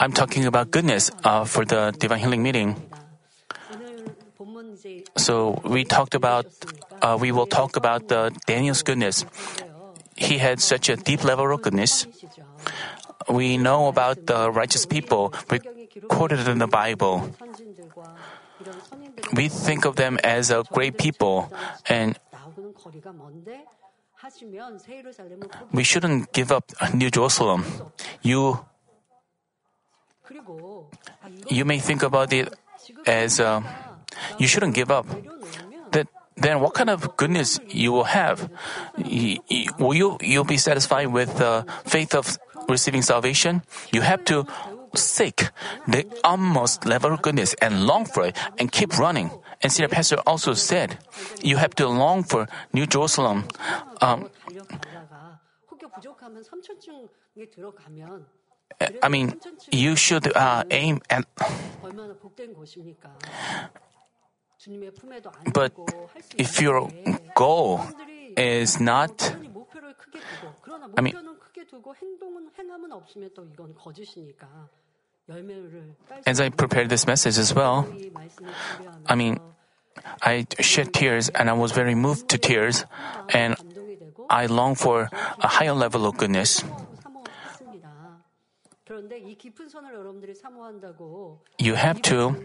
I'm talking about goodness uh, for the divine healing meeting. So we talked about, uh, we will talk about the Daniel's goodness. He had such a deep level of goodness. We know about the righteous people recorded in the Bible. We think of them as a great people, and we shouldn't give up New Jerusalem you you may think about it as uh, you shouldn't give up. That then what kind of goodness you will have? You, you, will you be satisfied with the faith of receiving salvation? You have to seek the utmost level of goodness and long for it and keep running. And see, the pastor also said, you have to long for New Jerusalem. Um, I mean, you should uh, aim at. But if your goal is not. I mean, as I prepared this message as well, I mean, I shed tears and I was very moved to tears, and I long for a higher level of goodness. You have to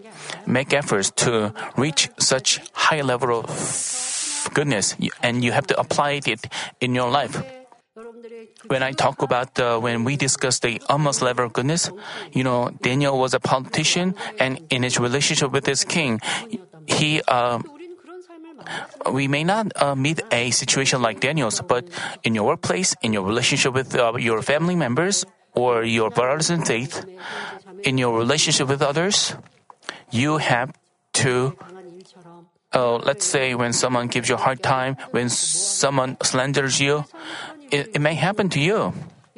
make efforts to reach such high level of goodness, and you have to apply it in your life. When I talk about when we discuss the almost level of goodness, you know Daniel was a politician, and in his relationship with his king, he. Uh, we may not uh, meet a situation like Daniel's, but in your workplace, in your relationship with uh, your family members, or your brothers in faith, in your relationship with others, you have to uh, let's say when someone gives you a hard time, when someone slanders you, it, it may happen to you.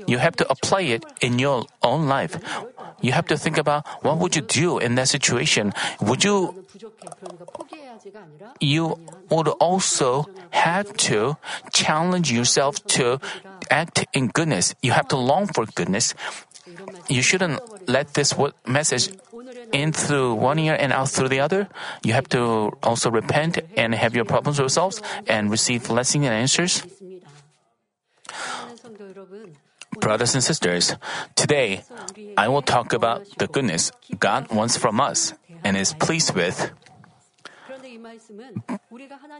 You have to apply it in your own life. You have to think about what would you do in that situation? Would you you would also have to challenge yourself to act in goodness. You have to long for goodness. You shouldn't let this message in through one ear and out through the other. You have to also repent and have your problems resolved and receive blessings and answers. Brothers and sisters, today I will talk about the goodness God wants from us and is pleased with.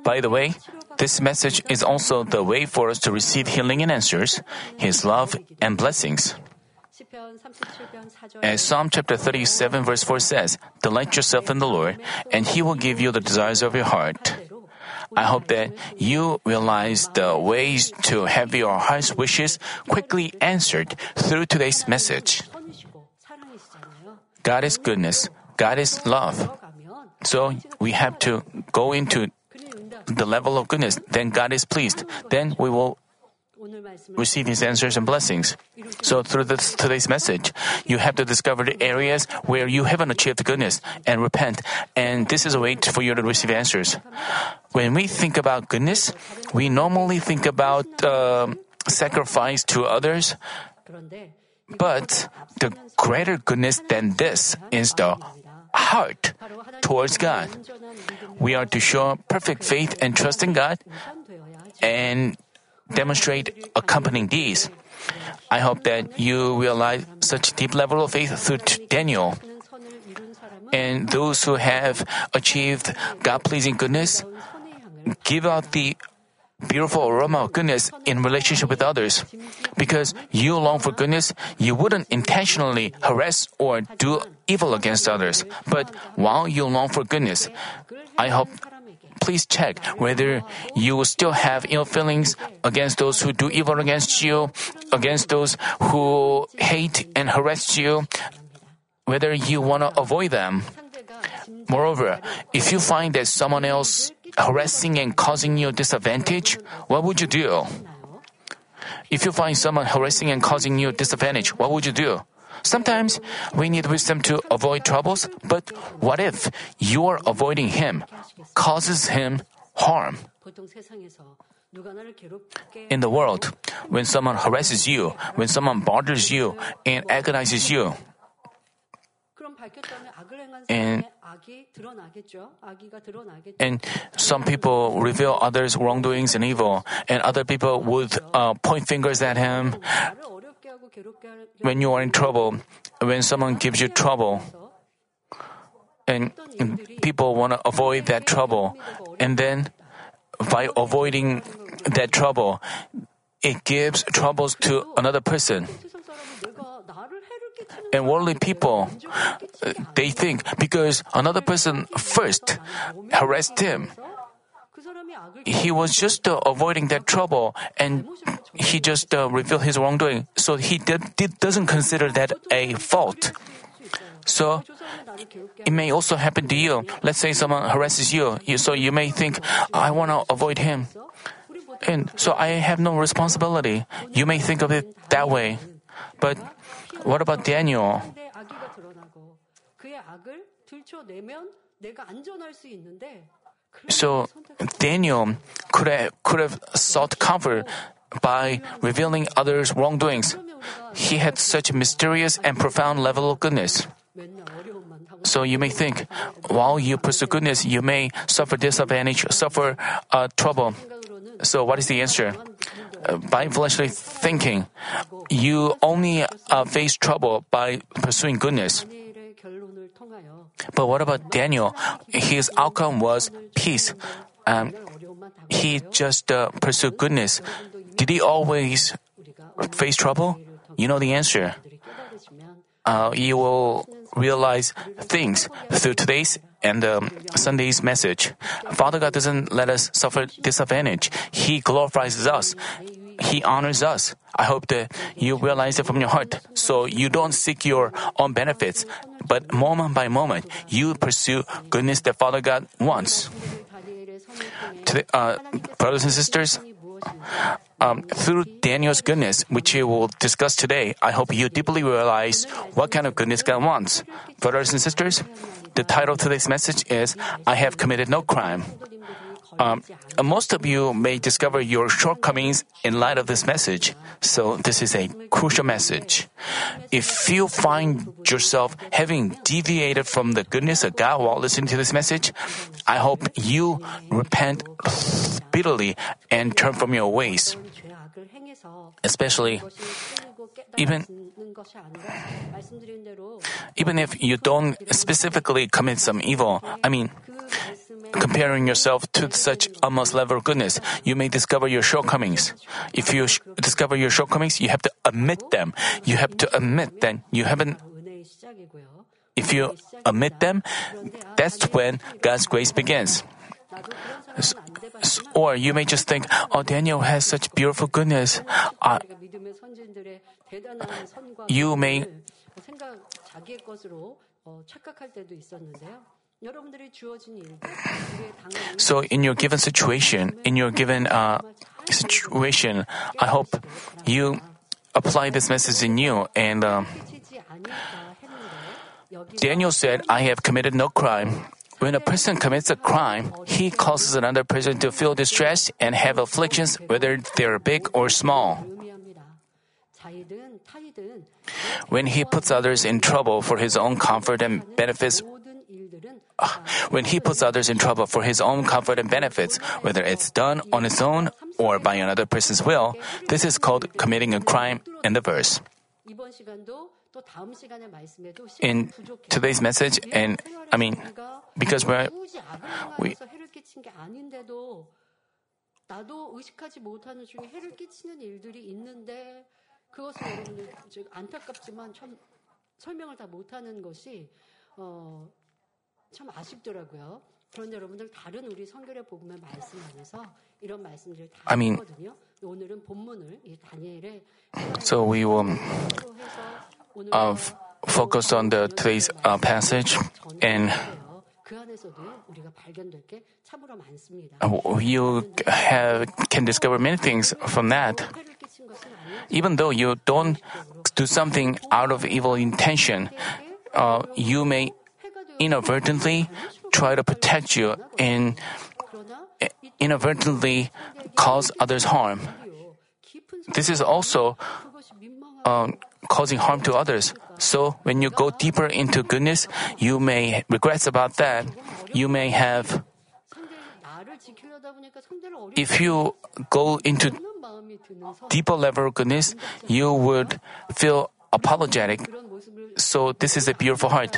By the way, this message is also the way for us to receive healing and answers, His love and blessings. As Psalm chapter 37, verse 4 says, Delight yourself in the Lord, and He will give you the desires of your heart. I hope that you realize the ways to have your heart's wishes quickly answered through today's message. God is goodness, God is love, so we have to go into the level of goodness. Then God is pleased. Then we will receive His answers and blessings. So through this, today's message, you have to discover the areas where you haven't achieved goodness and repent. And this is a way for you to receive answers. When we think about goodness, we normally think about uh, sacrifice to others. But the greater goodness than this is the heart towards God. We are to show perfect faith and trust in God and demonstrate accompanying deeds. I hope that you realize such deep level of faith through Daniel. And those who have achieved God pleasing goodness give out the beautiful aroma of goodness in relationship with others. Because you long for goodness, you wouldn't intentionally harass or do evil against others, but while you long for goodness, I hope please check whether you still have ill feelings against those who do evil against you, against those who hate and harass you, whether you want to avoid them. Moreover, if you find that someone else harassing and causing you disadvantage, what would you do? If you find someone harassing and causing you disadvantage, what would you do? Sometimes we need wisdom to avoid troubles, but what if your avoiding Him causes Him harm? In the world, when someone harasses you, when someone bothers you and agonizes you, and, and some people reveal others' wrongdoings and evil, and other people would uh, point fingers at him when you are in trouble, when someone gives you trouble, and people want to avoid that trouble, and then by avoiding that trouble, it gives troubles to another person. And worldly people, they think because another person first harassed him, he was just uh, avoiding that trouble and he just uh, revealed his wrongdoing. So he did, did, doesn't consider that a fault. So it may also happen to you. Let's say someone harasses you, you so you may think, I want to avoid him. And so I have no responsibility. You may think of it that way. But what about Daniel? So Daniel could have, could have sought comfort by revealing others' wrongdoings. He had such mysterious and profound level of goodness. So you may think, while you pursue goodness, you may suffer disadvantage, suffer uh, trouble. So what is the answer? Uh, by fleshly thinking, you only uh, face trouble by pursuing goodness. But what about Daniel? His outcome was peace. Um, he just uh, pursued goodness. Did he always face trouble? You know the answer. Uh, you will realize things through today's and um, Sunday's message. Father God doesn't let us suffer disadvantage. He glorifies us. He honors us. I hope that you realize it from your heart so you don't seek your own benefits, but moment by moment, you pursue goodness that Father God wants. Today, uh, brothers and sisters, um, through Daniel's goodness, which we will discuss today, I hope you deeply realize what kind of goodness God wants. Brothers and sisters, the title of today's message is I Have Committed No Crime um, most of you may discover your shortcomings in light of this message. So, this is a crucial message. If you find yourself having deviated from the goodness of God while listening to this message, I hope you repent bitterly and turn from your ways. Especially, even even if you don't specifically commit some evil, I mean, comparing yourself to such almost level goodness, you may discover your shortcomings. If you sh- discover your shortcomings, you have to admit them. You have to admit that you haven't. If you admit them, that's when God's grace begins. So, or you may just think, oh, Daniel has such beautiful goodness. Uh, you may so, in your given situation, in your given uh, situation, I hope you apply this message in you. And um, Daniel said, I have committed no crime. When a person commits a crime, he causes another person to feel distress and have afflictions, whether they are big or small. When he puts others in trouble for his own comfort and benefits when he puts others in trouble for his own comfort and benefits, whether it's done on his own or by another person's will, this is called committing a crime in the verse. In today's message, and I mean, because we're, we, 참 설명을 다 못하는 것이 어, 참 아쉽더라고요. 그런데 여러분들 다른 우리 성결의 복음의 말씀 안에서 이런 말씀들을 다 I mean- 있거든요. 오늘은 본문을 이 다니엘의 so we will 해서 오늘 uh, f- focus on the today's uh, passage and 그 안에서도 우리가 발견될 게 참으로 많습니다. Uh, you have can discover many things from that. 해를 끼친 것은 아니었지만 Even though you don't do something out of evil intention, uh, you may 해가 되어 inadvertently try to protect you and inadvertently cause others harm. This is also um, causing harm to others. So when you go deeper into goodness, you may regrets about that. You may have if you go into deeper level of goodness, you would feel apologetic. So this is a beautiful heart.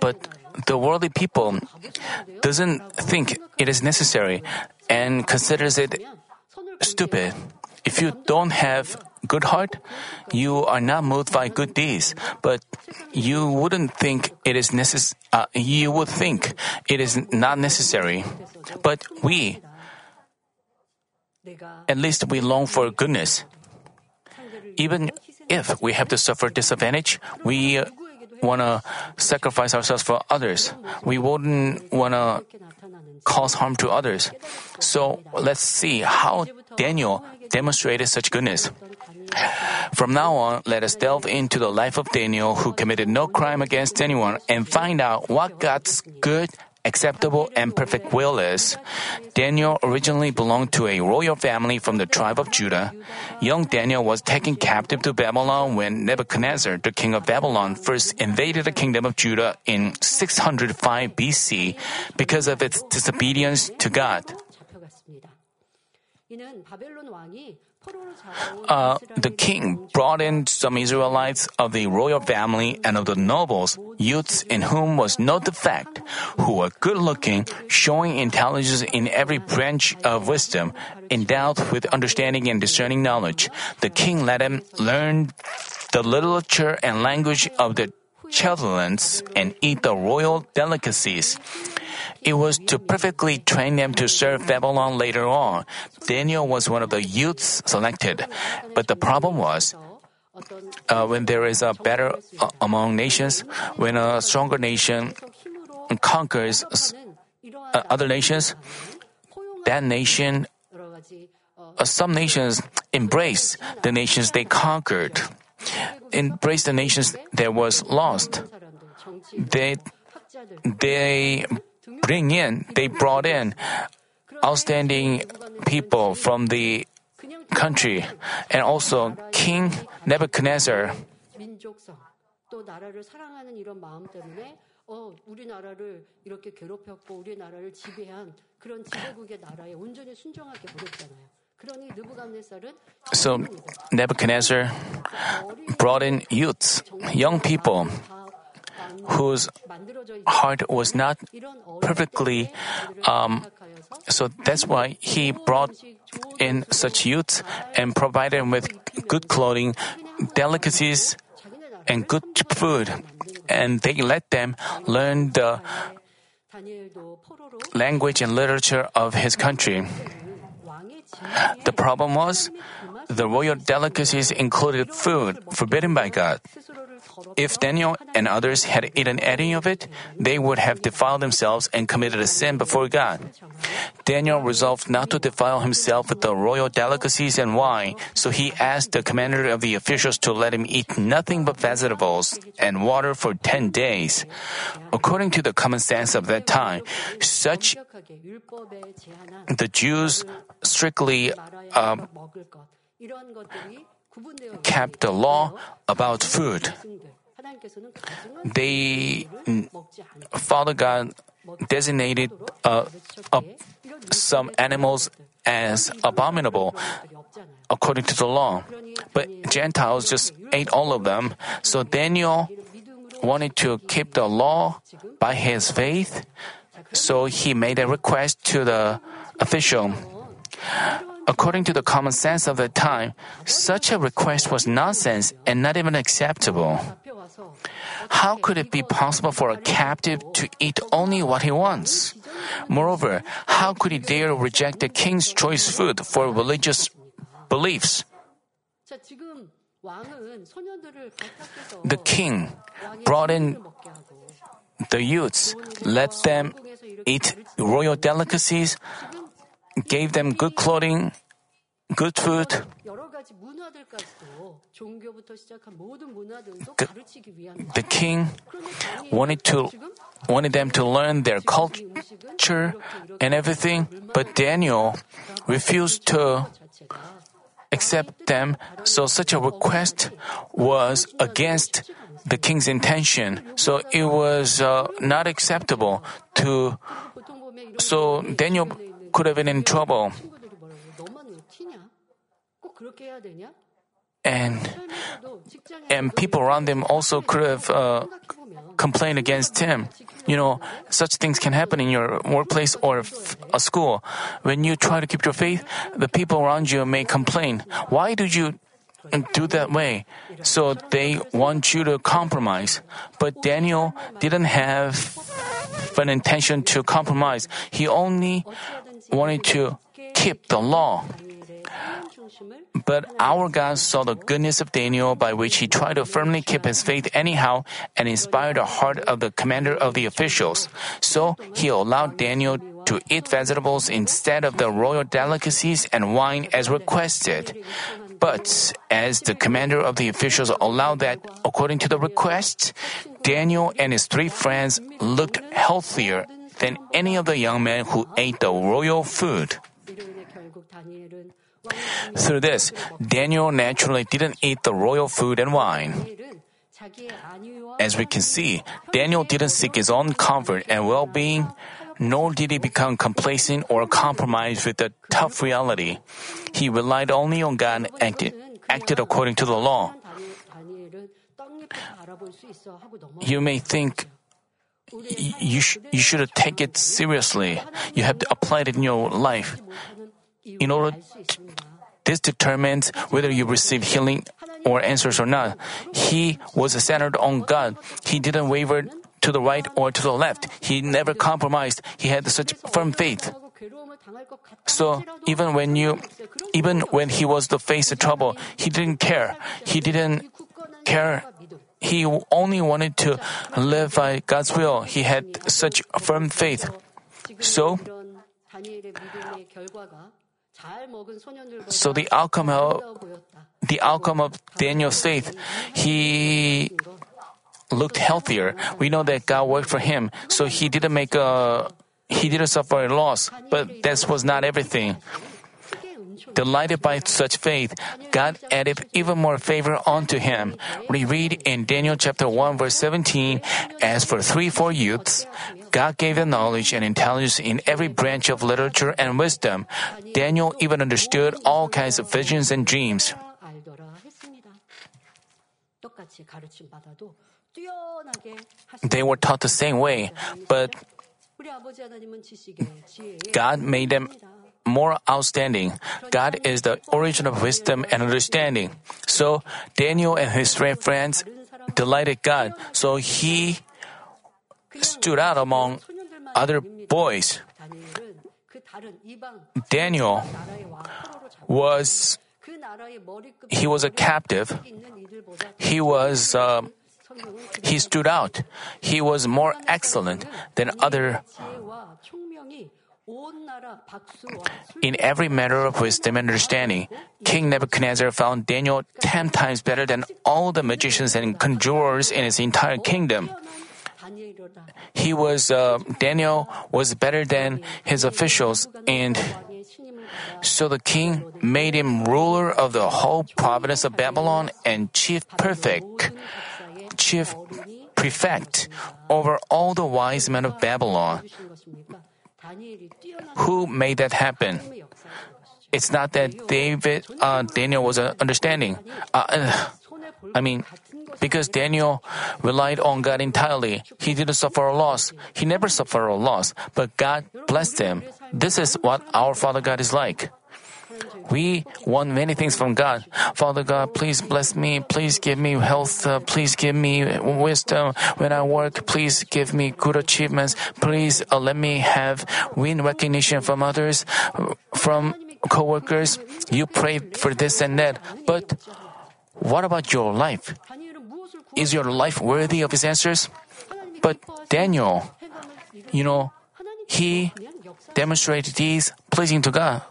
But the worldly people doesn't think it is necessary and considers it stupid. If you don't have good heart, you are not moved by good deeds, but you wouldn't think it is necessary. uh, you would think it is not necessary. But we at least we long for goodness. Even if we have to suffer disadvantage, we want to sacrifice ourselves for others. We wouldn't want to cause harm to others. So let's see how Daniel demonstrated such goodness. From now on, let us delve into the life of Daniel, who committed no crime against anyone, and find out what God's good acceptable, and perfect will is. Daniel originally belonged to a royal family from the tribe of Judah. Young Daniel was taken captive to Babylon when Nebuchadnezzar, the king of Babylon, first invaded the kingdom of Judah in 605 BC because of its disobedience to God uh, the king brought in some Israelites of the royal family and of the nobles, youths in whom was no defect, who were good looking, showing intelligence in every branch of wisdom, endowed with understanding and discerning knowledge. The king let them learn the literature and language of the Chaldeans and eat the royal delicacies. It was to perfectly train them to serve Babylon later on. Daniel was one of the youths selected. But the problem was, uh, when there is a better uh, among nations, when a stronger nation conquers uh, other nations, that nation, uh, some nations embrace the nations they conquered embraced the nations that was lost. They, they bring in, they brought in outstanding people from the country and also King Nebuchadnezzar. So Nebuchadnezzar brought in youths, young people, whose heart was not perfectly. Um, so that's why he brought in such youths and provided them with good clothing, delicacies, and good food. And they let them learn the language and literature of his country. The problem was the royal delicacies included food forbidden by God. If Daniel and others had eaten any of it, they would have defiled themselves and committed a sin before God. Daniel resolved not to defile himself with the royal delicacies and wine, so he asked the commander of the officials to let him eat nothing but vegetables and water for 10 days. According to the common sense of that time, such the Jews strictly uh, kept the law about food. They, Father God designated uh, uh, some animals as abominable according to the law. But Gentiles just ate all of them. So Daniel wanted to keep the law by his faith. So he made a request to the official. According to the common sense of the time, such a request was nonsense and not even acceptable. How could it be possible for a captive to eat only what he wants? Moreover, how could he dare reject the king's choice food for religious beliefs? The king brought in the youths, let them eat royal delicacies, gave them good clothing, good food. The king wanted to wanted them to learn their culture and everything, but Daniel refused to accept them, so such a request was against the king's intention. So it was uh, not acceptable to so Daniel could have been in trouble. And, and people around him also could have uh, complained against him. You know, such things can happen in your workplace or f- a school. When you try to keep your faith, the people around you may complain. Why did you do that way. So they want you to compromise. But Daniel didn't have an intention to compromise. He only wanted to keep the law. But our God saw the goodness of Daniel by which he tried to firmly keep his faith anyhow and inspired the heart of the commander of the officials. So he allowed Daniel to eat vegetables instead of the royal delicacies and wine as requested. But as the commander of the officials allowed that, according to the request, Daniel and his three friends looked healthier than any of the young men who ate the royal food. Through this, Daniel naturally didn't eat the royal food and wine. As we can see, Daniel didn't seek his own comfort and well being, nor did he become complacent or compromise with the tough reality. He relied only on God and acted, acted according to the law. You may think you, sh- you should take it seriously. You have to apply it in your life. In order, this determines whether you receive healing or answers or not. He was centered on God. He didn't waver to the right or to the left. He never compromised. He had such firm faith. So even when you, even when he was the face of trouble, he didn't care. He didn't care he only wanted to live by God's will. He had such firm faith. So, so the outcome of the outcome of Daniel's faith, he looked healthier. We know that God worked for him, so he didn't make a he didn't suffer a loss. But that was not everything. Delighted by such faith, God added even more favor unto him. We read in Daniel chapter 1 verse 17, As for three, four youths, God gave them knowledge and intelligence in every branch of literature and wisdom. Daniel even understood all kinds of visions and dreams. They were taught the same way, but God made them more outstanding. God is the origin of wisdom and understanding. So Daniel and his friends delighted God, so he stood out among other boys. Daniel was he was a captive. He was uh, he stood out. He was more excellent than other in every matter of wisdom and understanding, King Nebuchadnezzar found Daniel ten times better than all the magicians and conjurers in his entire kingdom. He was uh, Daniel was better than his officials, and so the king made him ruler of the whole province of Babylon and chief perfect, chief prefect over all the wise men of Babylon. Who made that happen? It's not that David, uh, Daniel was uh, understanding. Uh, uh, I mean, because Daniel relied on God entirely. He didn't suffer a loss. He never suffered a loss, but God blessed him. This is what our Father God is like. We want many things from God. Father God, please bless me. Please give me health. Uh, please give me wisdom when I work. Please give me good achievements. Please uh, let me have win recognition from others, from coworkers. You pray for this and that, but what about your life? Is your life worthy of his answers? But Daniel, you know, he demonstrated these pleasing to God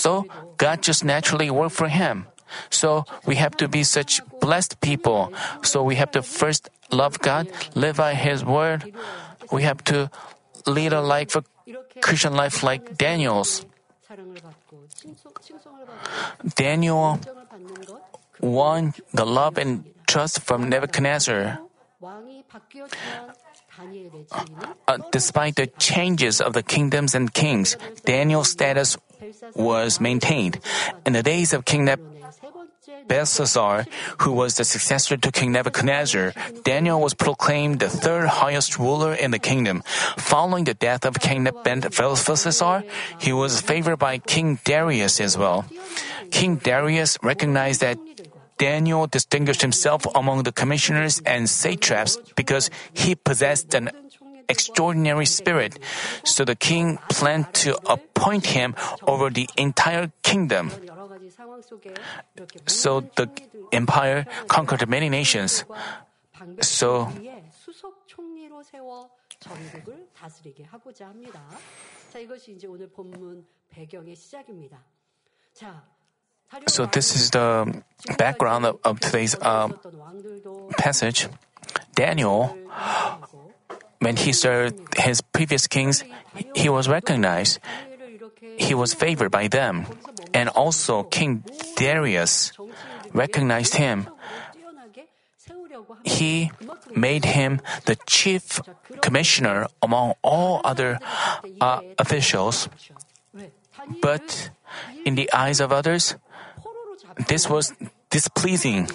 so God just naturally worked for him. So we have to be such blessed people. So we have to first love God, live by His word. We have to lead a life, a Christian life like Daniel's. Daniel won the love and trust from Nebuchadnezzar. Uh, despite the changes of the kingdoms and kings, Daniel's status was maintained. In the days of King Belshazzar, who was the successor to King Nebuchadnezzar, Daniel was proclaimed the third highest ruler in the kingdom. Following the death of King Belshazzar, he was favored by King Darius as well. King Darius recognized that Daniel distinguished himself among the commissioners and satraps because he possessed an extraordinary spirit. So the king planned to appoint him over the entire kingdom. 여러 가지 상황 속에 이렇게 So the empire conquered many nations. So- 위에 수석 총리로 세워 전국을 다스리게 하고자 합니다. 자, 이것이 이제 오늘 본문 배경의 시작입니다. 자, 다리오 So this is 왕이 the background of, of today's uh, 있었던 왕들도 passage. Daniel, 인정하고 when he served his previous kings, he was recognized. He was favored by them. And also King Darius recognized him. He made him the chief commissioner among all other uh, officials. But in the eyes of others, this was displeasing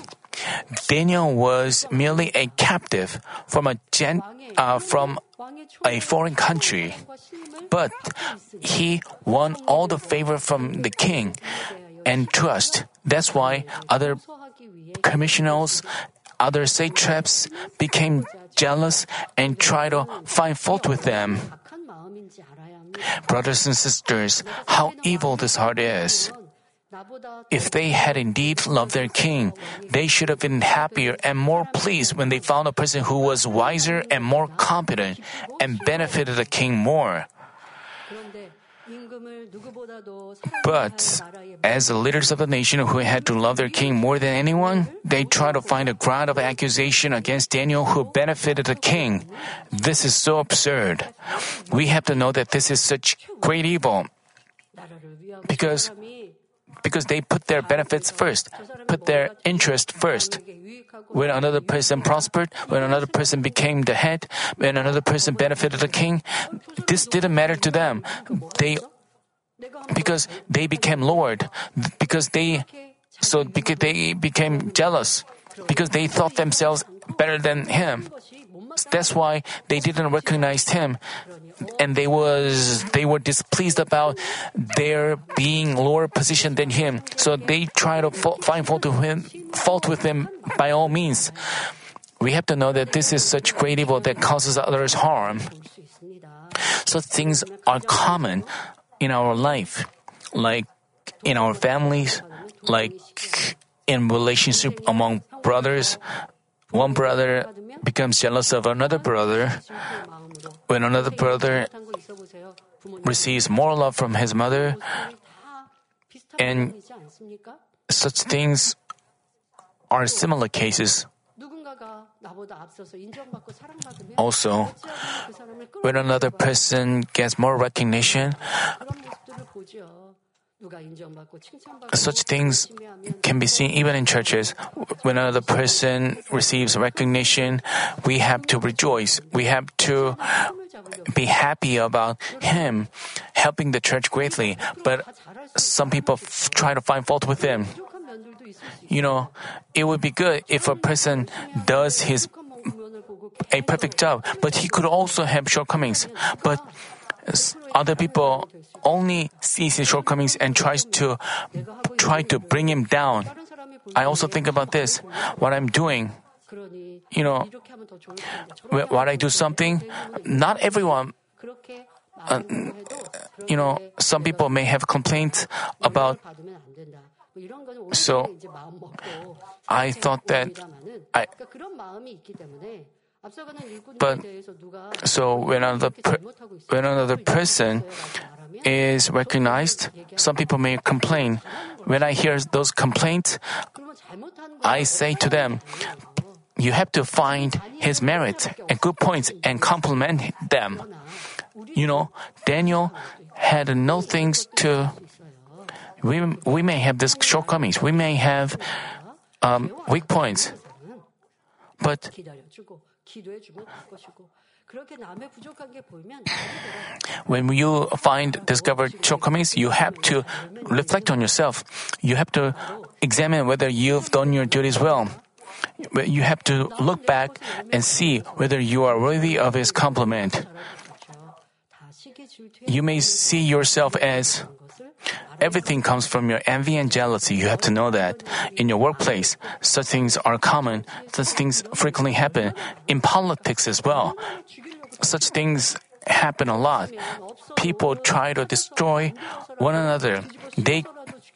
Daniel was merely a captive from a, gen, uh, from a foreign country, but he won all the favor from the king and trust. That's why other commissioners, other satraps became jealous and tried to find fault with them. Brothers and sisters, how evil this heart is. If they had indeed loved their king, they should have been happier and more pleased when they found a person who was wiser and more competent and benefited the king more. But as the leaders of the nation who had to love their king more than anyone, they tried to find a ground of accusation against Daniel who benefited the king. This is so absurd. We have to know that this is such great evil. Because because they put their benefits first, put their interest first. When another person prospered, when another person became the head, when another person benefited the king, this didn't matter to them. They because they became lord, because they so because they became jealous, because they thought themselves better than him. That's why they didn't recognize him and they was they were displeased about their being lower position than him. So they try to find fault with him, fault with him by all means. We have to know that this is such great evil that causes others harm. Such things are common in our life, like in our families, like in relationship among brothers. One brother becomes jealous of another brother. When another brother receives more love from his mother, and such things are similar cases. Also, when another person gets more recognition, such things can be seen even in churches. When another person receives recognition, we have to rejoice. We have to be happy about him helping the church greatly. But some people f- try to find fault with him. You know, it would be good if a person does his a perfect job, but he could also have shortcomings. But other people only sees his shortcomings and tries to try to bring him down. I also think about this, what I'm doing. You know, what I do something, not everyone, uh, you know, some people may have complaints about. So I thought that I, but so when another per, when another person is recognized, some people may complain. When I hear those complaints, I say to them, "You have to find his merit and good points and compliment them." You know, Daniel had no things to. We we may have these shortcomings. We may have um, weak points, but When you find discovered shortcomings, you have to reflect on yourself. You have to examine whether you've done your duties well. You have to look back and see whether you are worthy of His compliment. You may see yourself as Everything comes from your envy and jealousy. You have to know that. In your workplace, such things are common. Such things frequently happen. In politics as well. Such things happen a lot. People try to destroy one another. They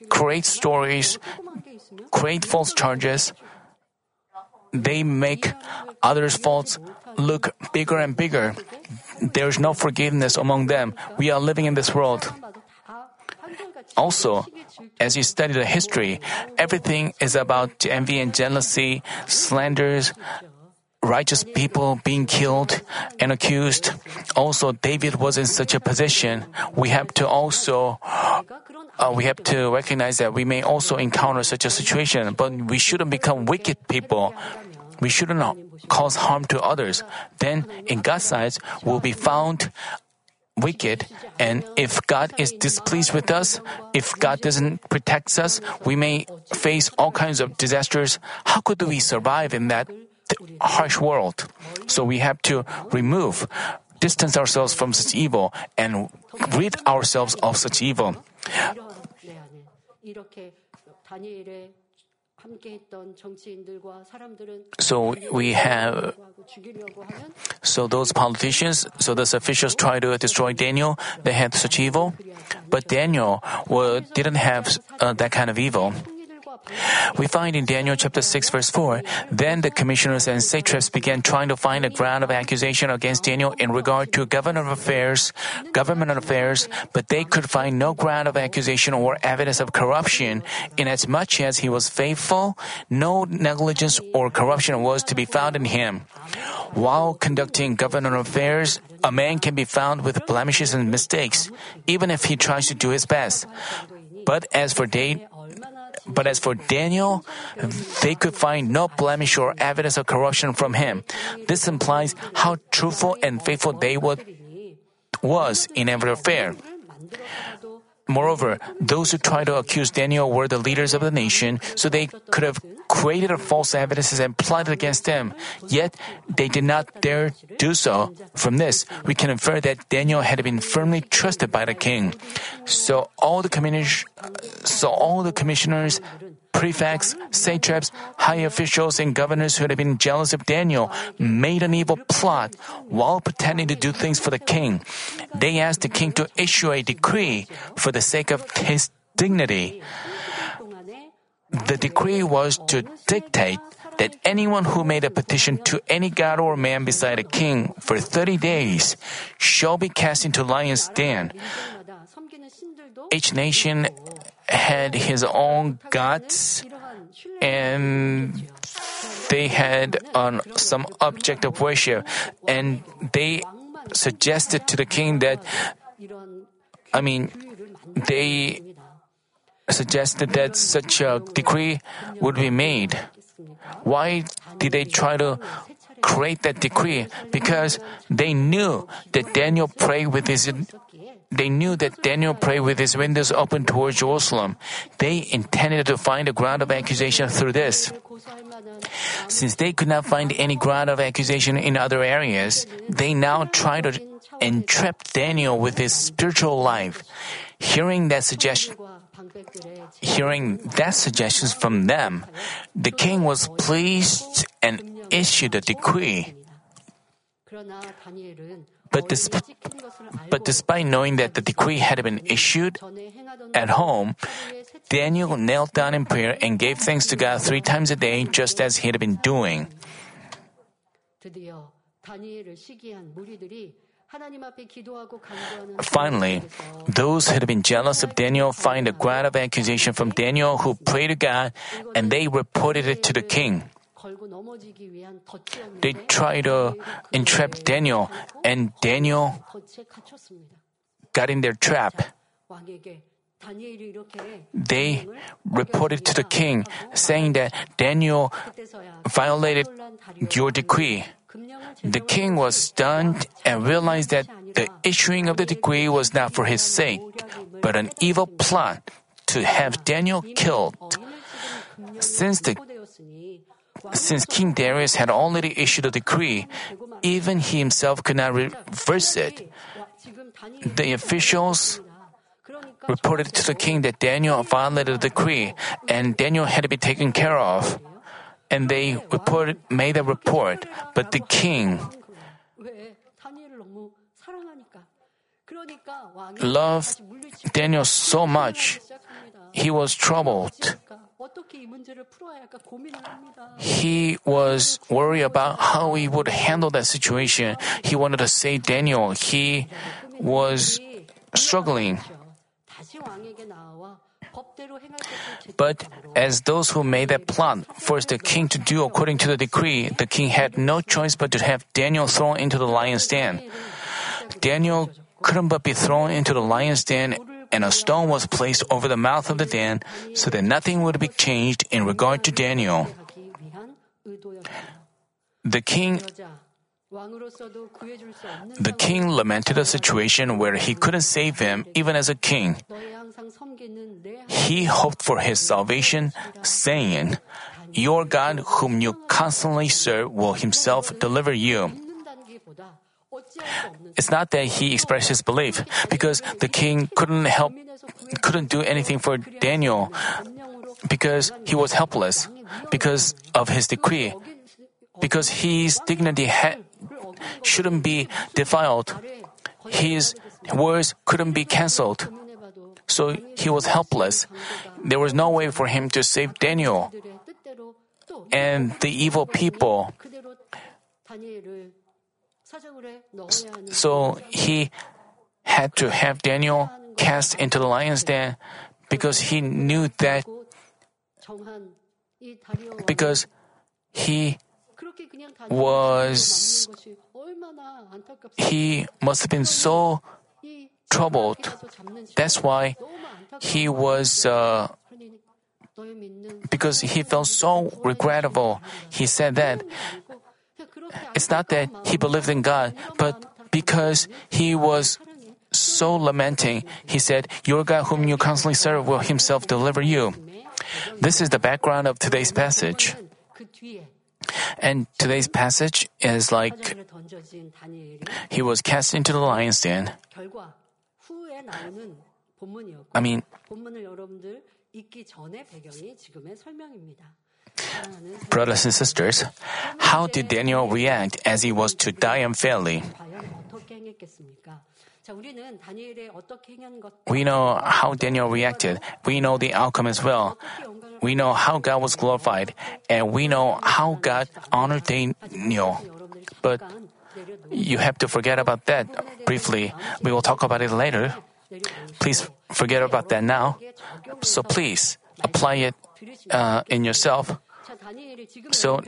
create stories, create false charges. They make others' faults look bigger and bigger. There is no forgiveness among them. We are living in this world. Also, as you study the history, everything is about envy and jealousy, slanders, righteous people being killed and accused. Also, David was in such a position. We have to also uh, we have to recognize that we may also encounter such a situation, but we shouldn't become wicked people. We shouldn't cause harm to others. Then, in God's eyes, we'll be found wicked. And if God is displeased with us, if God doesn't protect us, we may face all kinds of disasters. How could we survive in that harsh world? So we have to remove, distance ourselves from such evil, and rid ourselves of such evil. So we have. So those politicians, so those officials tried to destroy Daniel. They had such evil, but Daniel well, didn't have uh, that kind of evil. We find in Daniel chapter 6 verse 4, then the commissioners and satraps began trying to find a ground of accusation against Daniel in regard to government affairs, government affairs, but they could find no ground of accusation or evidence of corruption, inasmuch as he was faithful, no negligence or corruption was to be found in him. While conducting government affairs, a man can be found with blemishes and mistakes, even if he tries to do his best. But as for Dave, but as for Daniel, they could find no blemish or evidence of corruption from him. This implies how truthful and faithful they would, was in every affair. Moreover, those who tried to accuse Daniel were the leaders of the nation, so they could have created false evidences and plotted against him. Yet, they did not dare do so. From this, we can infer that Daniel had been firmly trusted by the king. So all the, so all the commissioners prefects, satraps, high officials, and governors who had been jealous of Daniel made an evil plot while pretending to do things for the king. They asked the king to issue a decree for the sake of his dignity. The decree was to dictate that anyone who made a petition to any god or man beside a king for 30 days shall be cast into lion's den. Each nation had his own gods and they had uh, some object of worship. And they suggested to the king that i mean they suggested that such a decree would be made. Why did they try to create that decree? Because they knew that daniel prayed with his they knew that Daniel prayed with his windows open toward Jerusalem. They intended to find a ground of accusation through this. Since they could not find any ground of accusation in other areas, they now tried to entrap Daniel with his spiritual life. Hearing that suggestion, hearing that suggestions from them, the king was pleased and issued a decree. But, but despite knowing that the decree had been issued at home, Daniel knelt down in prayer and gave thanks to God three times a day, just as he had been doing. Finally, those who had been jealous of Daniel find a ground of accusation from Daniel who prayed to God, and they reported it to the king. They tried to entrap Daniel, and Daniel got in their trap. They reported to the king, saying that Daniel violated your decree. The king was stunned and realized that the issuing of the decree was not for his sake, but an evil plot to have Daniel killed. Since the since King Darius had already issued a decree, even he himself could not reverse it. The officials reported to the king that Daniel violated the decree and Daniel had to be taken care of. And they reported, made a report, but the king loved Daniel so much, he was troubled. He was worried about how he would handle that situation. He wanted to save Daniel. He was struggling. But as those who made that plan forced the king to do according to the decree, the king had no choice but to have Daniel thrown into the lion's den. Daniel couldn't but be thrown into the lion's den and a stone was placed over the mouth of the den so that nothing would be changed in regard to Daniel. The king the king lamented a situation where he couldn't save him even as a king. He hoped for his salvation, saying, Your God, whom you constantly serve, will himself deliver you. It's not that he expressed his belief, because the king couldn't help, couldn't do anything for Daniel, because he was helpless, because of his decree, because his dignity ha- shouldn't be defiled, his words couldn't be cancelled. So he was helpless. There was no way for him to save Daniel and the evil people. So he had to have Daniel cast into the lion's den because he knew that because he was he must have been so troubled. That's why he was uh, because he felt so regrettable. He said that it's not that he believed in God, but because he was so lamenting, he said, Your God, whom you constantly serve, will himself deliver you. This is the background of today's passage. And today's passage is like he was cast into the lion's den. I mean, Brothers and sisters, how did Daniel react as he was to die unfairly? We know how Daniel reacted. We know the outcome as well. We know how God was glorified, and we know how God honored Daniel. But you have to forget about that briefly. We will talk about it later. Please forget about that now. So please apply it uh, in yourself. So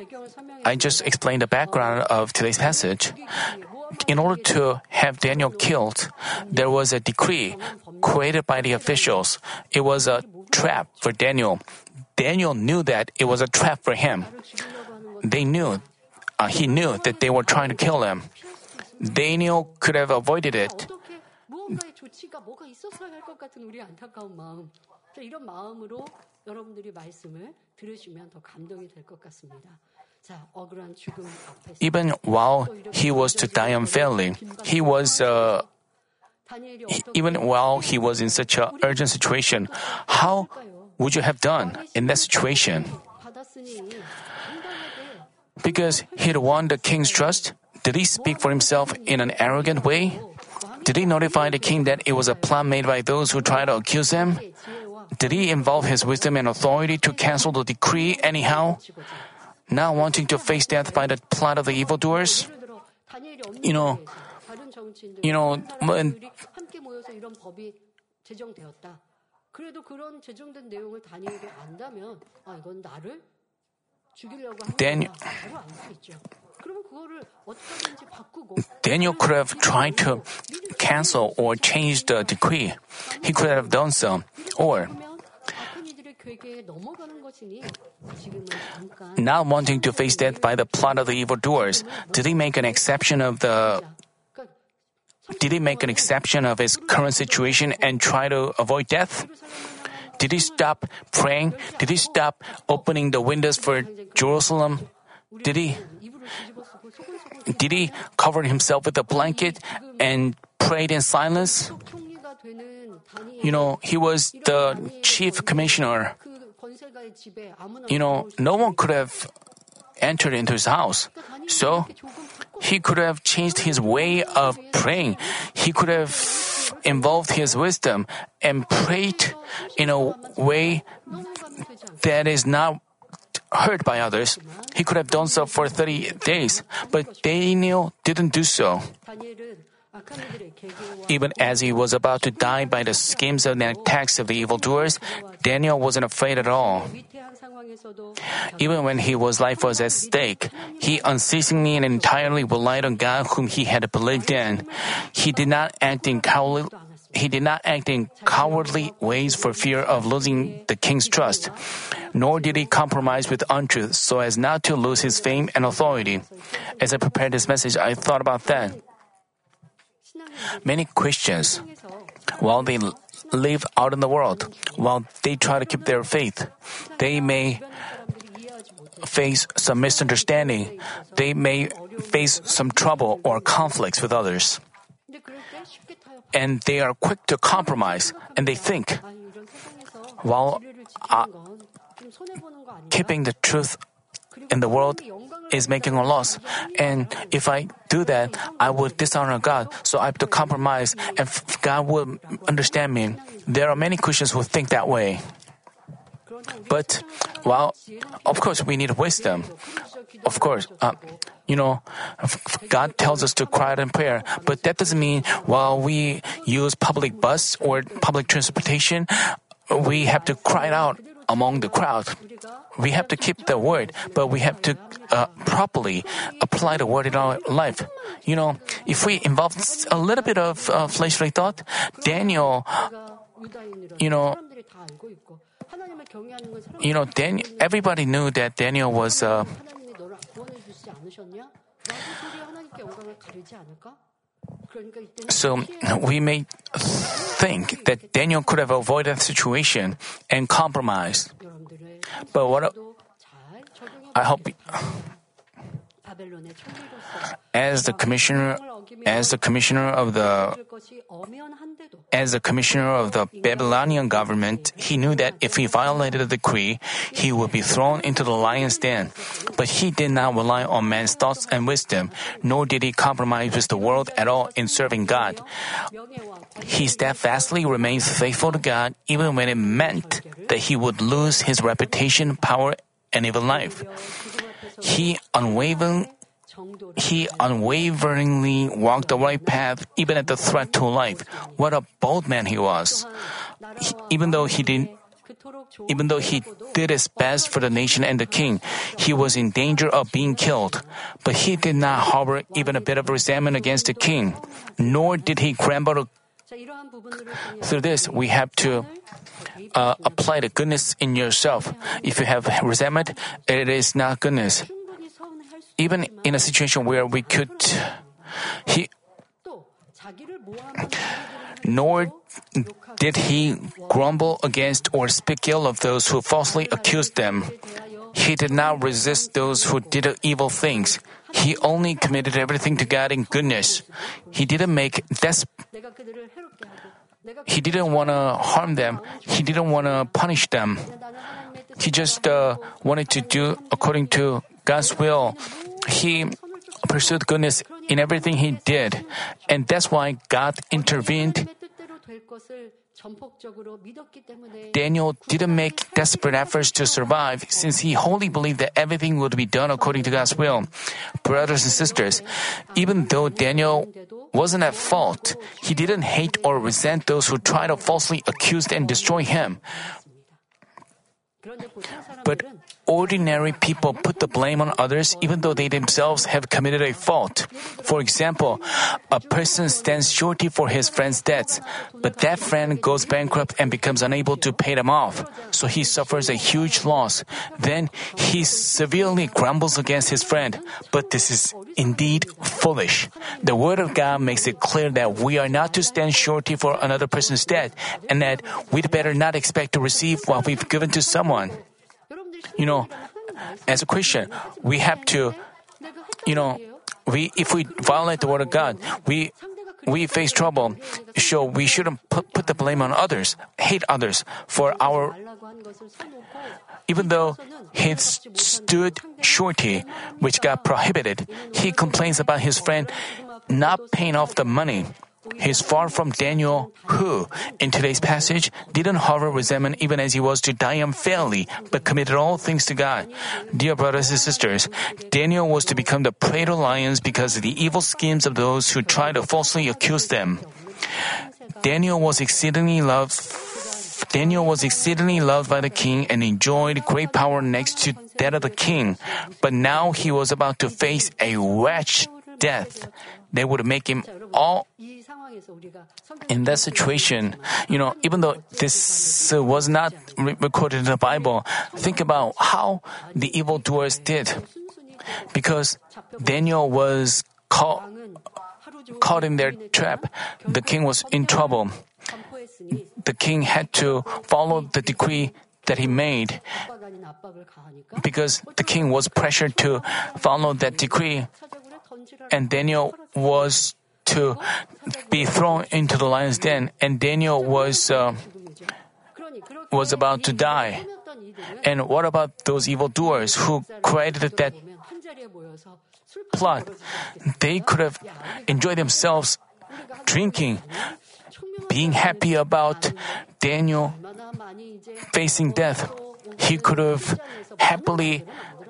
I just explained the background of today's passage. In order to have Daniel killed, there was a decree created by the officials. It was a trap for Daniel. Daniel knew that it was a trap for him. They knew, uh, he knew that they were trying to kill him. Daniel could have avoided it. 어떻게 무언가의 조치가 뭐가 있었어야 할 것 같은 우리 안타까운 마음. 자, 이런 마음으로 여러분들이 말씀을 들으시면 더 감동이 될 것 같습니다. 자, 억울한 죽음 앞에서 Even while he was to die unfairly, he was, uh, 다니엘이 he- 어떻게 even while he was in such an urgent situation, how would you have done in that situation? 받았으니 당당하게 Because he'd won the king's trust? Did he speak for himself in an arrogant way? Did he notify the king that it was a plan made by those who tried to accuse him? Did he involve his wisdom and authority to cancel the decree anyhow? Now wanting to face death by the plot of the evildoers? You know, you know, when, Daniel. Daniel could have tried to cancel or change the decree. He could have done so. Or, not wanting to face death by the plot of the evildoers, did he make an exception of the did he make an exception of his current situation and try to avoid death? Did he stop praying? Did he stop opening the windows for Jerusalem? Did he did he cover himself with a blanket and prayed in silence? You know, he was the chief commissioner. You know, no one could have entered into his house. So he could have changed his way of praying. He could have involved his wisdom and prayed in a way that is not heard by others. He could have done so for 30 days, but Daniel didn't do so. Even as he was about to die by the schemes and attacks of the evildoers, Daniel wasn't afraid at all. Even when his life was at stake, he unceasingly and entirely relied on God whom he had believed in. He did not act in cowardly, he did not act in cowardly ways for fear of losing the king's trust, nor did he compromise with untruth so as not to lose his fame and authority. As I prepared this message, I thought about that. Many Christians, while they live out in the world, while they try to keep their faith, they may face some misunderstanding, they may face some trouble or conflicts with others and they are quick to compromise, and they think, while uh, keeping the truth in the world is making a loss. And if I do that, I would dishonor God. So I have to compromise, and God will understand me. There are many Christians who think that way. But, well, of course, we need wisdom of course, uh, you know, God tells us to cry out in prayer, but that doesn't mean while we use public bus or public transportation, we have to cry out among the crowd. We have to keep the word, but we have to uh, properly apply the word in our life. You know, if we involve a little bit of uh, fleshly thought, Daniel, you know, you know, Dan- everybody knew that Daniel was. Uh, 않으셨냐? 라고 소리 하나님께 영광을 가리지 않을까? 그러니까 이때는 So 피해- we may think that Daniel could have avoided the situation and compromised. 여러분들의 But what 도 잘 적용해 I hope 바벨론의 총리로서 as the commissioner, as the commissioner of the, as the commissioner of the Babylonian government, he knew that if he violated the decree, he would be thrown into the lion's den. But he did not rely on man's thoughts and wisdom, nor did he compromise with the world at all in serving God. He steadfastly remained faithful to God, even when it meant that he would lose his reputation, power, and even life. He unwavering, he unwaveringly walked the right path even at the threat to life. What a bold man he was. He, even though he did even though he did his best for the nation and the king, he was in danger of being killed. But he did not harbor even a bit of resentment against the king, nor did he grumble, through this, we have to uh, apply the goodness in yourself. If you have resentment, it is not goodness. Even in a situation where we could, he, nor did he grumble against or speak ill of those who falsely accused them. He did not resist those who did evil things. He only committed everything to God in goodness. He didn't make desperate he didn't want to harm them. He didn't want to punish them. He just uh, wanted to do according to God's will. He pursued goodness in everything he did, and that's why God intervened Daniel didn't make desperate efforts to survive since he wholly believed that everything would be done according to God's will. Brothers and sisters, even though Daniel wasn't at fault, he didn't hate or resent those who tried to falsely accuse and destroy him. But ordinary people put the blame on others even though they themselves have committed a fault. For example, a person stands surety for his friend's debts, but that friend goes bankrupt and becomes unable to pay them off. So he suffers a huge loss. Then he severely grumbles against his friend. But this is indeed foolish. The word of God makes it clear that we are not to stand surety for another person's debt and that we'd better not expect to receive what we've given to someone. You know, as a Christian, we have to, you know, we if we violate the word of God, we we face trouble. So we shouldn't put, put the blame on others, hate others for our. Even though he stood surety, which got prohibited, he complains about his friend not paying off the money. He is far from Daniel, who, in today's passage, didn't harbor resentment even as he was to die unfairly, but committed all things to God. Dear brothers and sisters, Daniel was to become the prey to lions because of the evil schemes of those who tried to falsely accuse them. Daniel was exceedingly loved Daniel was exceedingly loved by the king and enjoyed great power next to that of the king. But now he was about to face a wretched death. They would make him all in that situation, you know, even though this was not recorded in the Bible, think about how the evildoers did. Because Daniel was caught, caught in their trap, the king was in trouble. The king had to follow the decree that he made. because the king was pressured to follow that decree. and Daniel was to be thrown into the lion's den, and Daniel was uh, was about to die. And what about those evildoers who created that plot? They could have enjoyed themselves drinking, being happy about Daniel facing death. He could have happily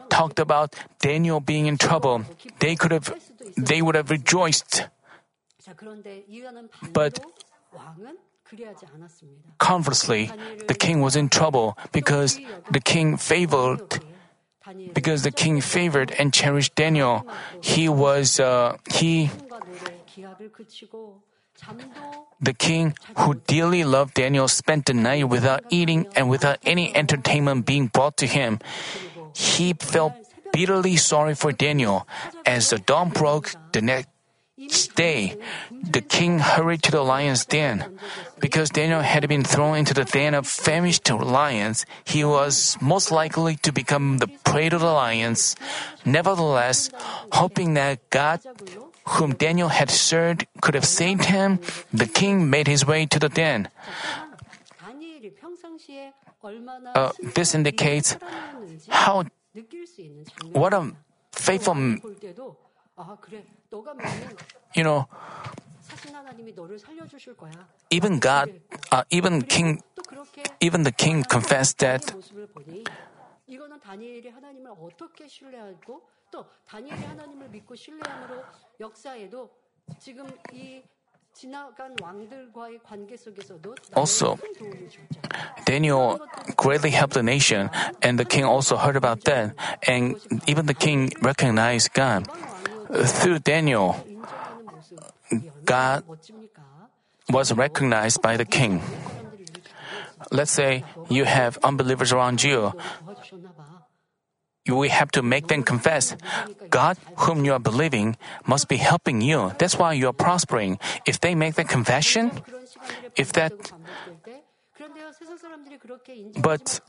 talked about Daniel being in trouble. They could have they would have rejoiced. But conversely, the king was in trouble because the king favored because the king favored and cherished Daniel. He was uh, he the king who dearly loved Daniel spent the night without eating and without any entertainment being brought to him. He felt bitterly sorry for Daniel. As the dawn broke the next stay, the king hurried to the lion's den. Because Daniel had been thrown into the den of famished lions, he was most likely to become the prey to the lions. Nevertheless, hoping that God, whom Daniel had served, could have saved him, the king made his way to the den. Uh, this indicates how what a faithful you know, even God, uh, even King, even the king confessed that. Also, Daniel greatly helped the nation, and the king also heard about that, and even the king recognized God through Daniel, God was recognized by the king. Let's say you have unbelievers around you. We have to make them confess. God, whom you are believing, must be helping you. That's why you are prospering. If they make the confession, if that but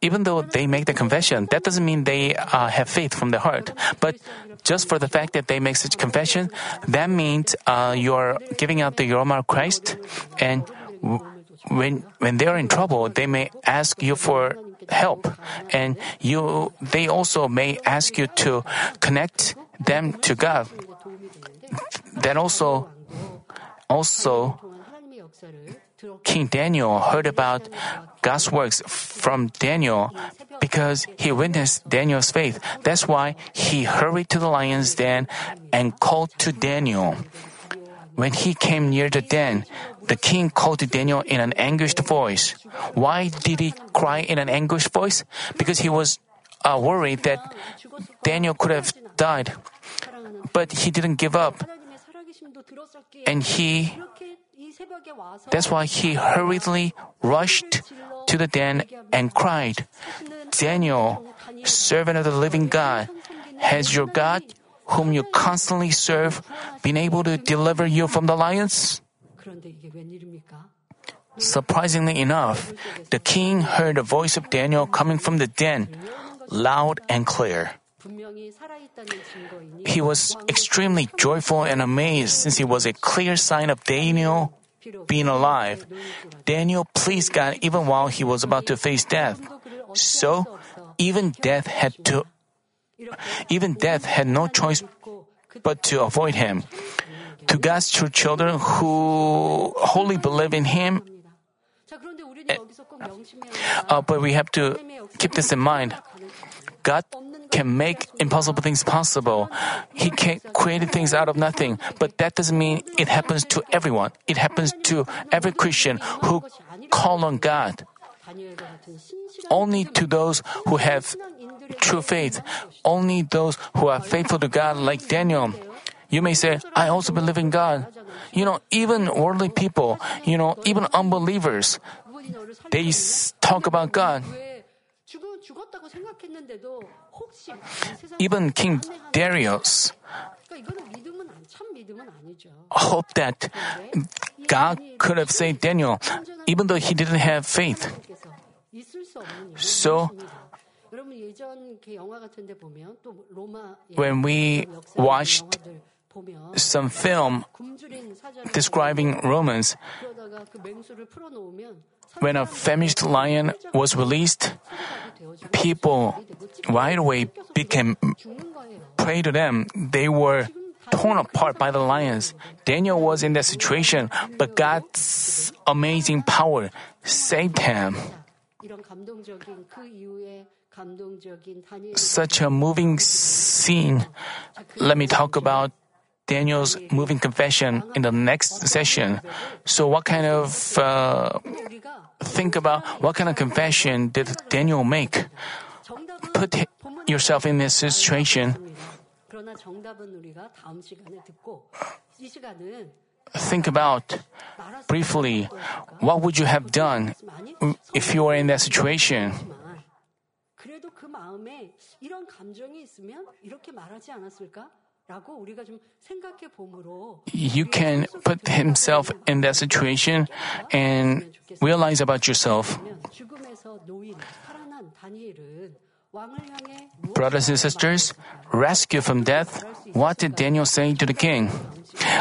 even though they make the confession, that doesn't mean they uh, have faith from the heart. But just for the fact that they make such confession, that means uh, you're giving out the aroma of Christ. And when when they are in trouble, they may ask you for help, and you they also may ask you to connect them to God. Then also also King Daniel heard about God's works from Daniel because he witnessed Daniel's faith. That's why he hurried to the lion's den and called to Daniel. When he came near the den, the king called to Daniel in an anguished voice. Why did he cry in an anguished voice? Because he was uh, worried that Daniel could have died. But he didn't give up. And he that's why he hurriedly rushed to the den and cried, Daniel, servant of the living God, has your God, whom you constantly serve, been able to deliver you from the lions? Surprisingly enough, the king heard the voice of Daniel coming from the den, loud and clear. He was extremely joyful and amazed since it was a clear sign of Daniel being alive. Daniel pleased God even while he was about to face death. So, even death had to even death had no choice but to avoid him. To God's true children who wholly believe in him uh, but we have to keep this in mind. God can make impossible things possible. He can create things out of nothing. But that doesn't mean it happens to everyone. It happens to every Christian who call on God. Only to those who have true faith, only those who are faithful to God like Daniel. You may say, I also believe in God. You know, even worldly people, you know, even unbelievers, they talk about God. Even King Darius hoped that God could have saved Daniel, even though he didn't have faith. So, when we watched some film describing Romans. When a famished lion was released, people right away became prey to them. They were torn apart by the lions. Daniel was in that situation, but God's amazing power saved him. Such a moving scene. Let me talk about Daniel's moving confession in the next session. So, what kind of uh, 우리가 think about what kind of confession did Daniel make? 정답은 Put hi- yourself in this situation. 그러나 정답은 우리가 다음 시간에 듣고 이 시간은 Think about 말할 수 briefly what would you have done 많이 if you were in that situation. 없지만 그래도 그 마음에 이런 감정이 있으면 이렇게 말하지 않았을까? you can put himself in that situation and realize about yourself. Brothers and sisters, rescue from death. What did Daniel say to the king?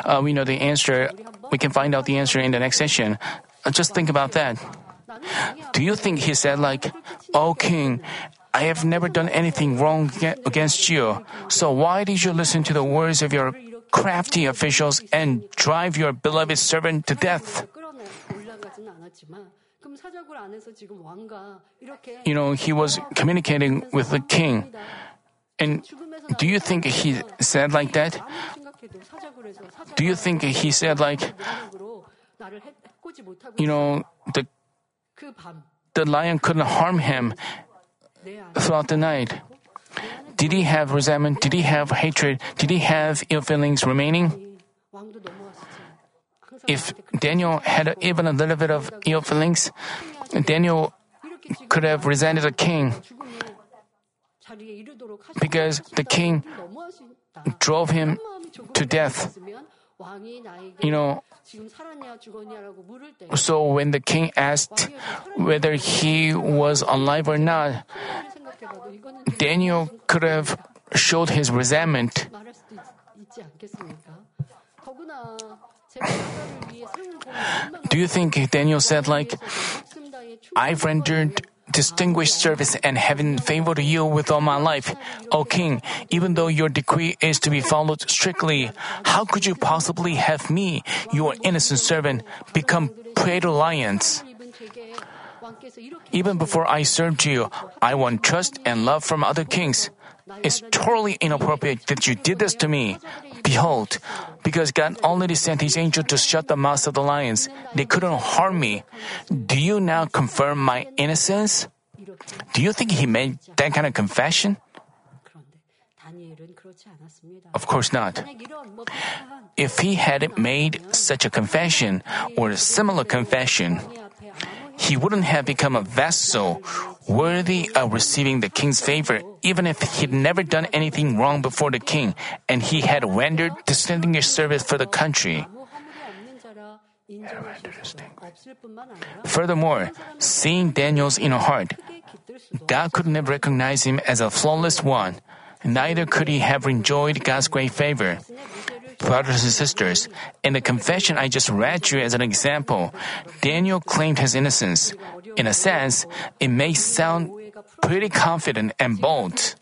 Uh, we know the answer. We can find out the answer in the next session. Uh, just think about that. Do you think he said, like, Oh, king, I have never done anything wrong against you. So why did you listen to the words of your crafty officials and drive your beloved servant to death? You know, he was communicating with the king. And do you think he said like that? Do you think he said like, you know, the, the lion couldn't harm him throughout the night? Did he have resentment? Did he have hatred? Did he have ill feelings remaining? If Daniel had even a little bit of ill feelings, Daniel could have resented the king because the king drove him to death. You know, so when the king asked whether he was alive or not, Daniel could have showed his resentment. Do you think Daniel said, like, I've rendered distinguished service and having favored you with all my life. O King, even though your decree is to be followed strictly, how could you possibly have me, your innocent servant, become prey to lions? Even before I served you, I won trust and love from other kings. It's totally inappropriate that you did this to me. Behold, because God already sent his angel to shut the mouths of the lions, they couldn't harm me. Do you now confirm my innocence? Do you think he made that kind of confession? Of course not. If he had made such a confession or a similar confession, he wouldn't have become a vessel worthy of receiving the king's favor even if he'd never done anything wrong before the king and he had rendered distinguished service for the country. Furthermore, seeing Daniel's inner heart, God couldn't have recognized him as a flawless one, neither could he have enjoyed God's great favor. Brothers and sisters, in the confession I just read you as an example, Daniel claimed his innocence. In a sense, it may sound pretty confident and bold.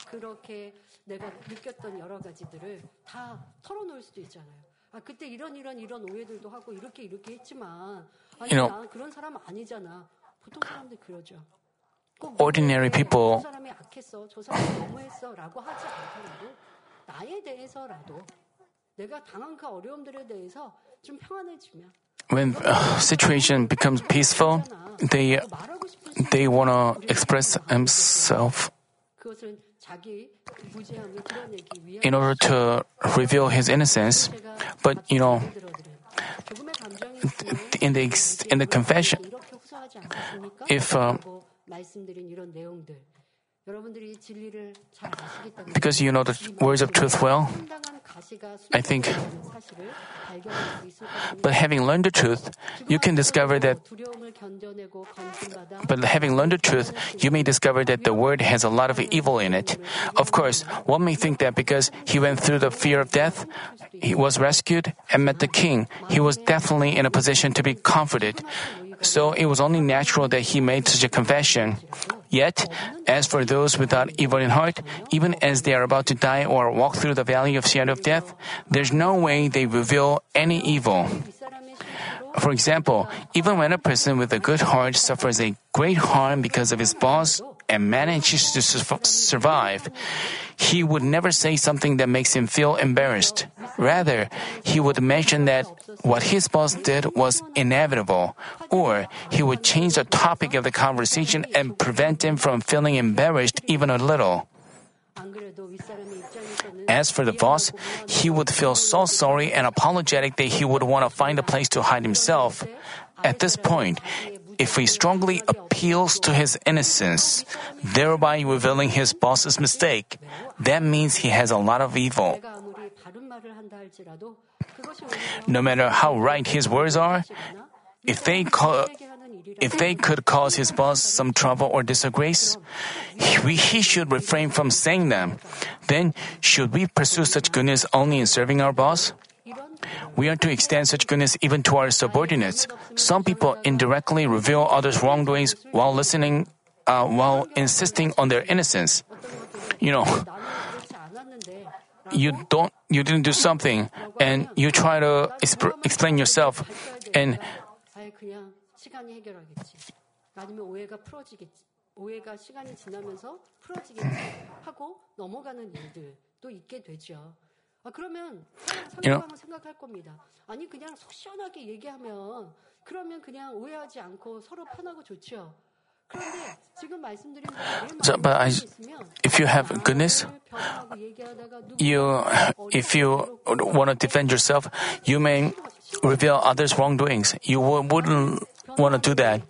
You know, ordinary people when a situation becomes peaceful, they they want to express himself in order to reveal his innocence. But you know, in the in the confession, if uh, because you know the words of truth well, I think. But having learned the truth, you can discover that. But having learned the truth, you may discover that the word has a lot of evil in it. Of course, one may think that because he went through the fear of death, he was rescued and met the king, he was definitely in a position to be comforted. So it was only natural that he made such a confession. Yet, as for those without evil in heart, even as they are about to die or walk through the valley of shadow of death, there's no way they reveal any evil. For example, even when a person with a good heart suffers a great harm because of his boss and manages to survive, he would never say something that makes him feel embarrassed. Rather, he would mention that what his boss did was inevitable, or he would change the topic of the conversation and prevent him from feeling embarrassed even a little. As for the boss, he would feel so sorry and apologetic that he would want to find a place to hide himself. At this point, if he strongly appeals to his innocence, thereby revealing his boss's mistake, that means he has a lot of evil. No matter how right his words are, if they co- if they could cause his boss some trouble or disgrace, he, he should refrain from saying them. Then, should we pursue such goodness only in serving our boss? We are to extend such goodness even to our subordinates. Some people indirectly reveal others' wrongdoings while listening, uh, while insisting on their innocence. You know, you don't, you didn't do something, and you try to exp- explain yourself, and but if you have goodness, you, if you want to defend yourself, you may reveal others' wrongdoings. You wouldn't want to do that.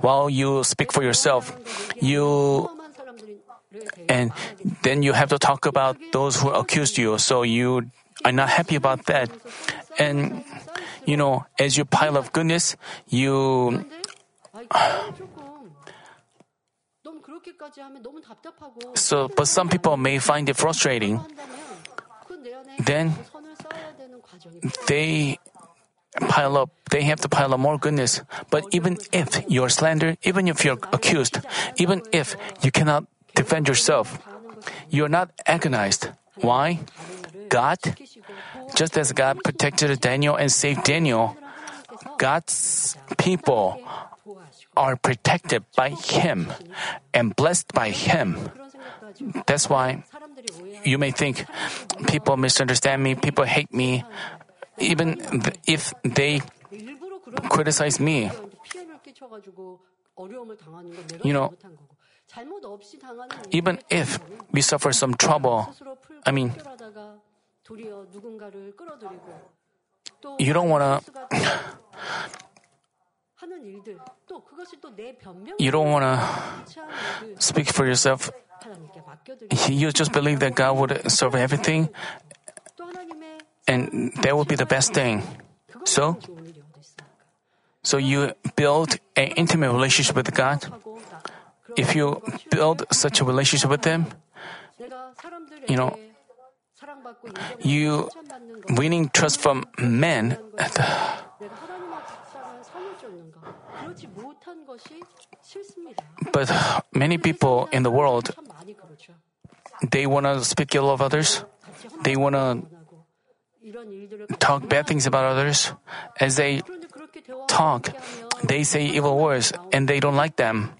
While you speak for yourself, you and then you have to talk about those who accused you, so you are not happy about that. And, you know, as you pile up goodness, you. So, but some people may find it frustrating. Then they pile up, they have to pile up more goodness. But even if you're slandered, even if you're accused, even if you cannot defend yourself, you're not agonized. Why? God, just as God protected Daniel and saved Daniel, God's people are protected by Him and blessed by Him. That's why you may think people misunderstand me, people hate me, even if they criticize me. You know, even if we suffer some trouble, I mean, you don't want to. You don't want to speak for yourself. You just believe that God would serve everything, and that would be the best thing. So, so you build an intimate relationship with God. If you build such a relationship with them, you know, you winning trust from men. Uh, but many people in the world, they want to speak ill of others. They want to talk bad things about others. As they talk, they say evil words and they don't like them.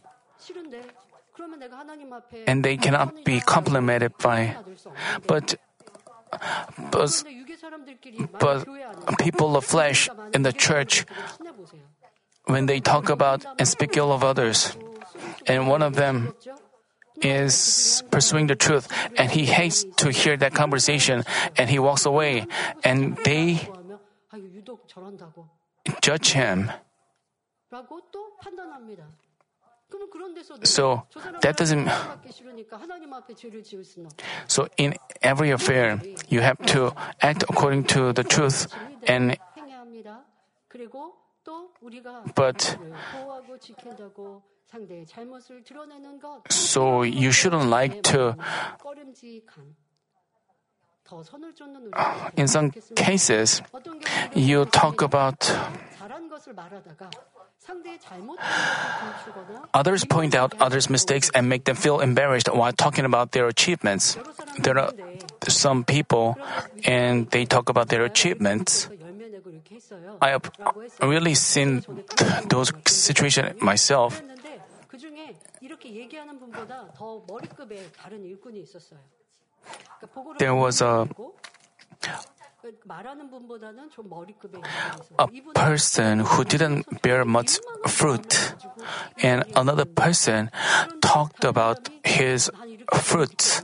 And they cannot be complimented by. But, but, but people of flesh in the church, when they talk about and speak ill of others, and one of them is pursuing the truth and he hates to hear that conversation and he walks away and they judge him. So that doesn't. So in every affair, you have to act according to the truth and. But so you shouldn't like to. In some cases, you talk about Others point out others' mistakes and make them feel embarrassed while talking about their achievements. There are some people and they talk about their achievements. I have really seen those situations myself. There was a a person who didn't bear much fruit, and another person talked about his fruit,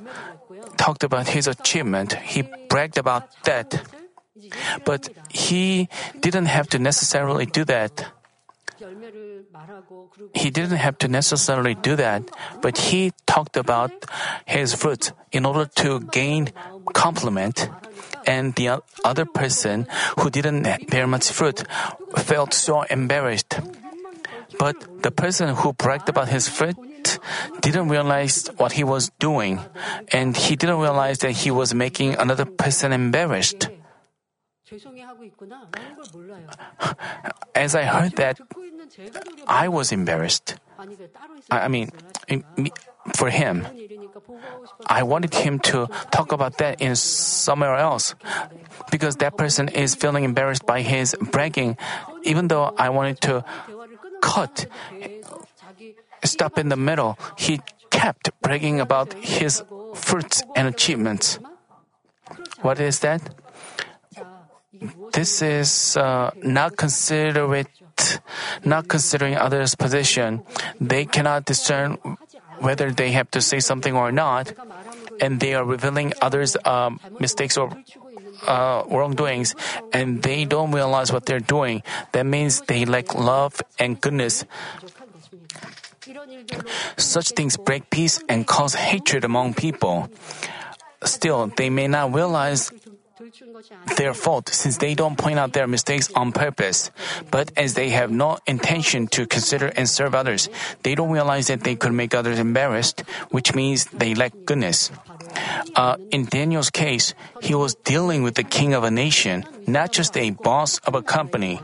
talked about his achievement. He bragged about that. But he didn't have to necessarily do that. He didn't have to necessarily do that, but he talked about his fruit in order to gain compliment. And the other person who didn't bear much fruit felt so embarrassed. But the person who bragged about his fruit didn't realize what he was doing, and he didn't realize that he was making another person embarrassed. As I heard that, I was embarrassed. I mean, for him, I wanted him to talk about that in somewhere else because that person is feeling embarrassed by his bragging, even though I wanted to cut, stop in the middle. He kept bragging about his fruits and achievements. What is that? This is uh, not considerate, not considering others' position. They cannot discern whether they have to say something or not, and they are revealing others' um, mistakes or uh, wrongdoings, and they don't realize what they're doing. That means they lack love and goodness. Such things break peace and cause hatred among people. Still, they may not realize their fault since they don't point out their mistakes on purpose. But as they have no intention to consider and serve others, they don't realize that they could make others embarrassed, which means they lack goodness. Uh, in Daniel's case, he was dealing with the king of a nation, not just a boss of a company.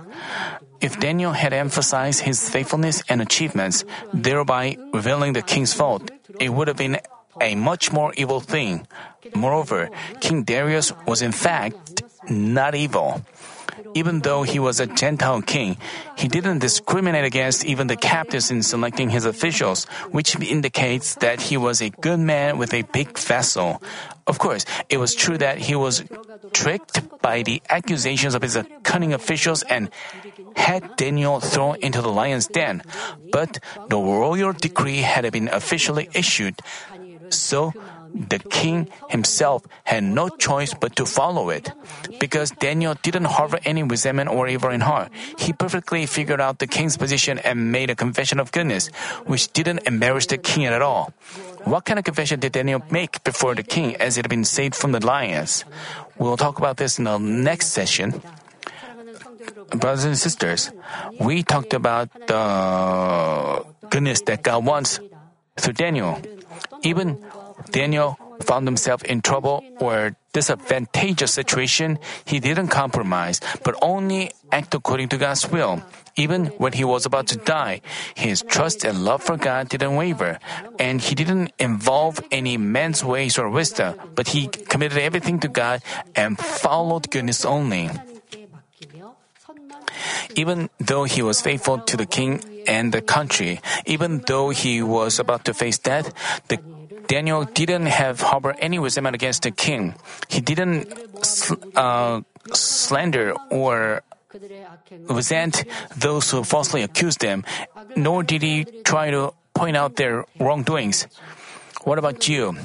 If Daniel had emphasized his faithfulness and achievements, thereby revealing the king's fault, it would have been a much more evil thing. Moreover, King Darius was in fact not evil. Even though he was a Gentile king, he didn't discriminate against even the captives in selecting his officials, which indicates that he was a good man with a big vessel. Of course, it was true that he was tricked by the accusations of his cunning officials and had Daniel thrown into the lion's den, but the royal decree had been officially issued. So, the king himself had no choice but to follow it. Because Daniel didn't harbor any resentment or evil in heart, he perfectly figured out the king's position and made a confession of goodness, which didn't embarrass the king at all. What kind of confession did Daniel make before the king as it had been saved from the lions? We'll talk about this in the next session. Brothers and sisters, we talked about the goodness that God wants through Daniel. Even Daniel found himself in trouble or disadvantageous situation, he didn't compromise, but only act according to God's will. Even when he was about to die, his trust and love for God didn't waver, and he didn't involve any man's ways or wisdom, but he committed everything to God and followed goodness only. Even though he was faithful to the king and the country, even though he was about to face death, the Daniel didn't have harbor any resentment against the king. He didn't uh, slander or resent those who falsely accused him, nor did he try to point out their wrongdoings. What about you?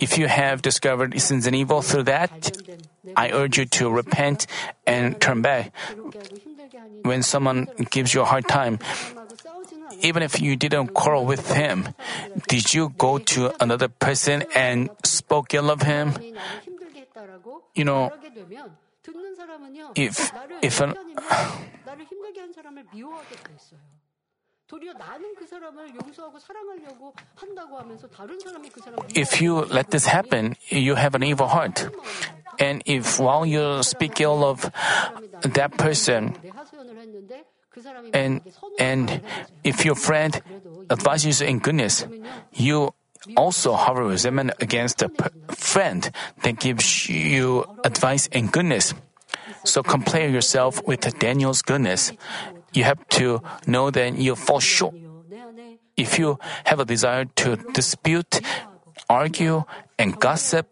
If you have discovered sins and evil through that, I urge you to repent and turn back. When someone gives you a hard time, even if you didn't quarrel with him, did you go to another person and spoke ill of him? You know, if if an if you let this happen, you have an evil heart. And if while you speak ill of that person, and and if your friend advises you in goodness, you also harbor resentment against a friend that gives you advice in goodness. So compare yourself with Daniel's goodness. You have to know that you fall short. If you have a desire to dispute, argue, and gossip,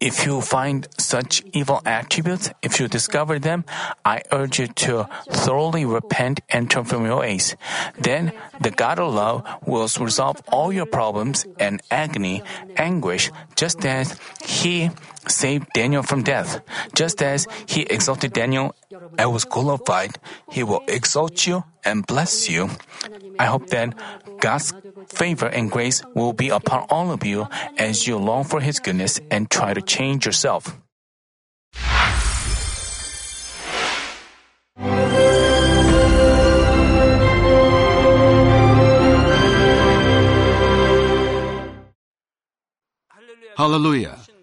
if you find such evil attributes, if you discover them, I urge you to thoroughly repent and turn from your ways. Then the God of love will resolve all your problems and agony, anguish, just as He saved Daniel from death. Just as He exalted Daniel and was glorified, He will exalt you and bless you. I hope that God's favor and grace will be upon all of you as you long for His goodness and try to change yourself. Hallelujah.